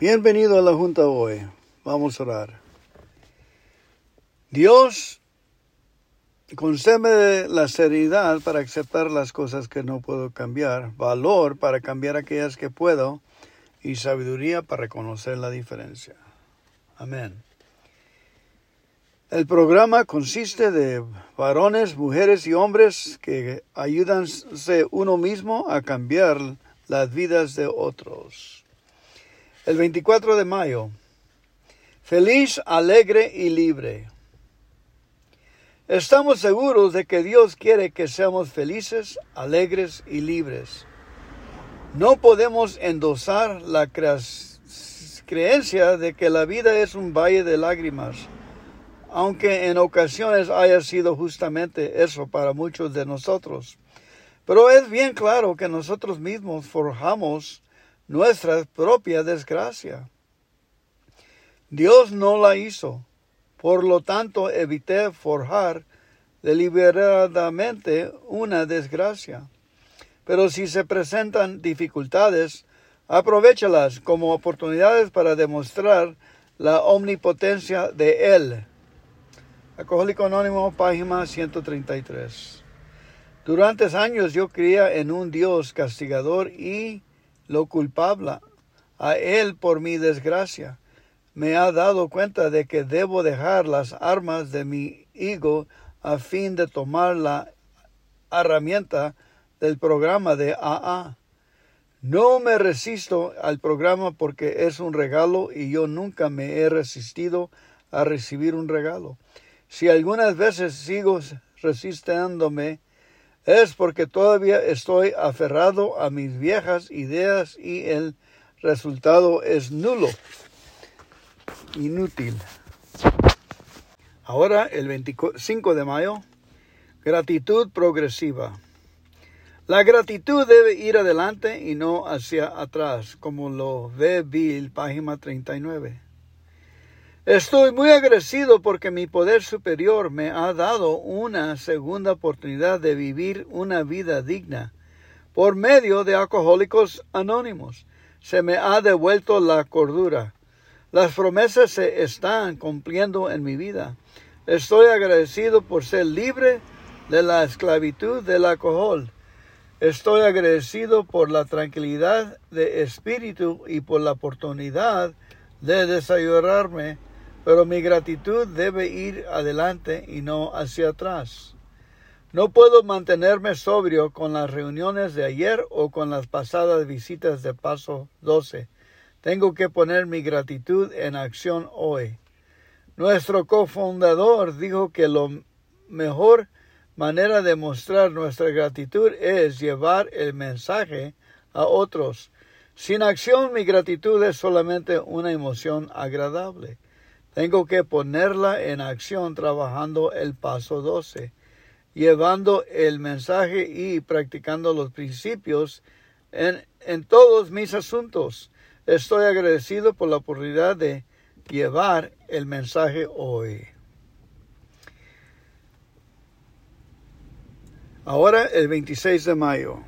Bienvenido a la Junta hoy. Vamos a orar. Dios, concédeme la seriedad para aceptar las cosas que no puedo cambiar, valor para cambiar aquellas que puedo y sabiduría para reconocer la diferencia. Amén. El programa consiste de varones, mujeres y hombres que ayudanse uno mismo a cambiar las vidas de otros. El 24 de mayo. Feliz, alegre y libre. Estamos seguros de que Dios quiere que seamos felices, alegres y libres. No podemos endosar la creencia de que la vida es un valle de lágrimas aunque en ocasiones haya sido justamente eso para muchos de nosotros. Pero es bien claro que nosotros mismos forjamos nuestra propia desgracia. Dios no la hizo, por lo tanto evité forjar deliberadamente una desgracia. Pero si se presentan dificultades, aprovechalas como oportunidades para demostrar la omnipotencia de Él Alcohólico Anónimo, página 133. Durante años yo creía en un Dios castigador y lo culpable a Él por mi desgracia. Me ha dado cuenta de que debo dejar las armas de mi ego a fin de tomar la herramienta del programa de AA. No me resisto al programa porque es un regalo y yo nunca me he resistido a recibir un regalo. Si algunas veces sigo resistiéndome, es porque todavía estoy aferrado a mis viejas ideas y el resultado es nulo, inútil. Ahora, el 25 de mayo, gratitud progresiva. La gratitud debe ir adelante y no hacia atrás, como lo ve Bill, página 39. Estoy muy agradecido porque mi poder superior me ha dado una segunda oportunidad de vivir una vida digna. Por medio de alcohólicos anónimos se me ha devuelto la cordura. Las promesas se están cumpliendo en mi vida. Estoy agradecido por ser libre de la esclavitud del alcohol. Estoy agradecido por la tranquilidad de espíritu y por la oportunidad de desayunarme pero mi gratitud debe ir adelante y no hacia atrás. No puedo mantenerme sobrio con las reuniones de ayer o con las pasadas visitas de paso 12. Tengo que poner mi gratitud en acción hoy. Nuestro cofundador dijo que la mejor manera de mostrar nuestra gratitud es llevar el mensaje a otros. Sin acción mi gratitud es solamente una emoción agradable. Tengo que ponerla en acción trabajando el paso 12, llevando el mensaje y practicando los principios en, en todos mis asuntos. Estoy agradecido por la oportunidad de llevar el mensaje hoy. Ahora el 26 de mayo.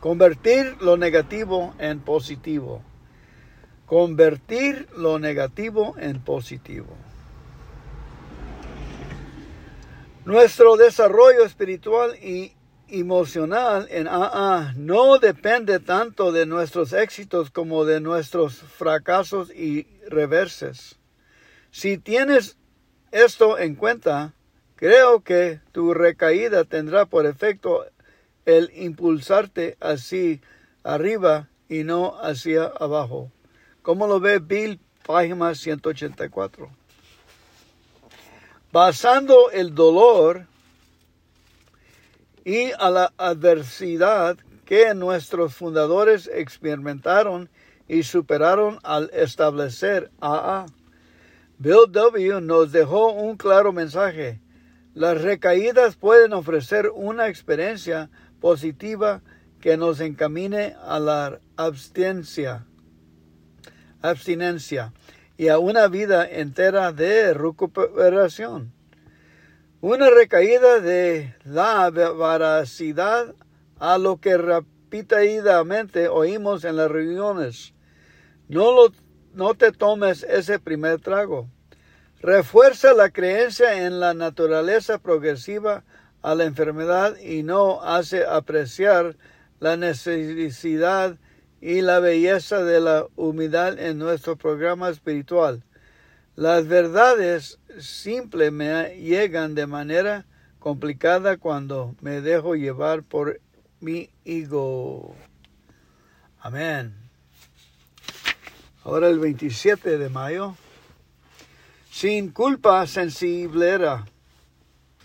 Convertir lo negativo en positivo. Convertir lo negativo en positivo. Nuestro desarrollo espiritual y emocional en AA no depende tanto de nuestros éxitos como de nuestros fracasos y reverses. Si tienes esto en cuenta, creo que tu recaída tendrá por efecto el impulsarte así arriba y no hacia abajo. ¿Cómo lo ve Bill, página 184? Basando el dolor y a la adversidad que nuestros fundadores experimentaron y superaron al establecer AA. Bill W. nos dejó un claro mensaje. Las recaídas pueden ofrecer una experiencia positiva que nos encamine a la abstencia abstinencia y a una vida entera de recuperación. Una recaída de la veracidad a lo que repetidamente oímos en las reuniones. No lo no te tomes ese primer trago. Refuerza la creencia en la naturaleza progresiva a la enfermedad y no hace apreciar la necesidad y la belleza de la humildad en nuestro programa espiritual. Las verdades simples me llegan de manera complicada cuando me dejo llevar por mi ego. Amén. Ahora el 27 de mayo. Sin culpa sensiblera.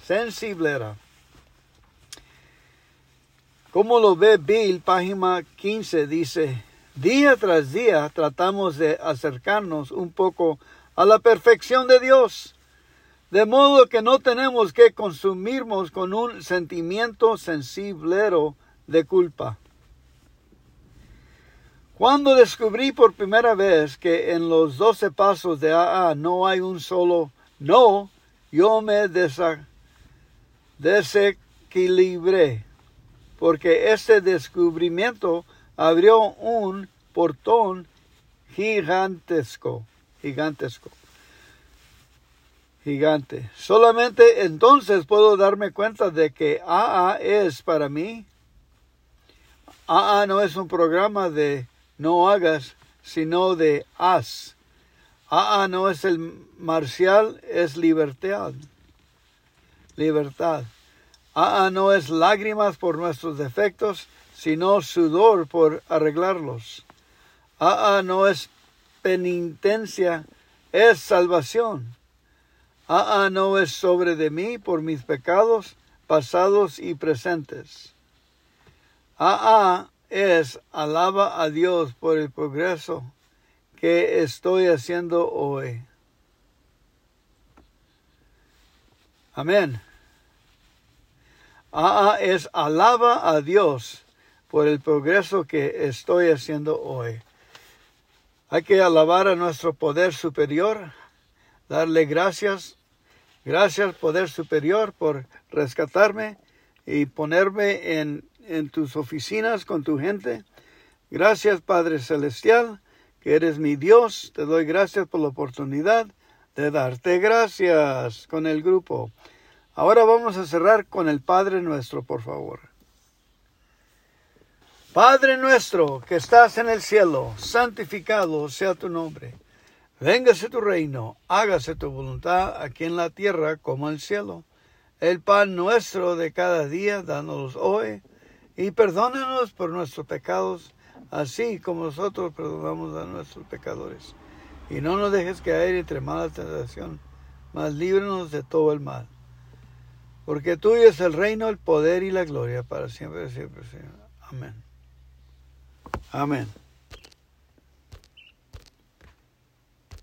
Sensiblera. Como lo ve Bill, página 15, dice, día tras día tratamos de acercarnos un poco a la perfección de Dios, de modo que no tenemos que consumirnos con un sentimiento sensiblero de culpa. Cuando descubrí por primera vez que en los doce pasos de AA no hay un solo no, yo me desequilibré porque este descubrimiento abrió un portón gigantesco, gigantesco, gigante. Solamente entonces puedo darme cuenta de que AA es para mí. AA no es un programa de no hagas, sino de haz. AA no es el marcial, es libertad. Libertad. Ah, no es lágrimas por nuestros defectos, sino sudor por arreglarlos. Ah, no es penitencia, es salvación. Ah, no es sobre de mí por mis pecados pasados y presentes. Ah, es alaba a Dios por el progreso que estoy haciendo hoy. Amén. AA es alaba a Dios por el progreso que estoy haciendo hoy. Hay que alabar a nuestro poder superior, darle gracias, gracias poder superior por rescatarme y ponerme en, en tus oficinas con tu gente. Gracias Padre Celestial, que eres mi Dios. Te doy gracias por la oportunidad de darte gracias con el grupo. Ahora vamos a cerrar con el Padre nuestro, por favor. Padre nuestro que estás en el cielo, santificado sea tu nombre. Véngase tu reino, hágase tu voluntad aquí en la tierra como en el cielo. El pan nuestro de cada día, dános hoy, y perdónanos por nuestros pecados, así como nosotros perdonamos a nuestros pecadores. Y no nos dejes caer entre mala tentación, mas líbranos de todo el mal porque tuyo es el reino, el poder y la gloria para siempre, siempre, Señor. Amén. Amén.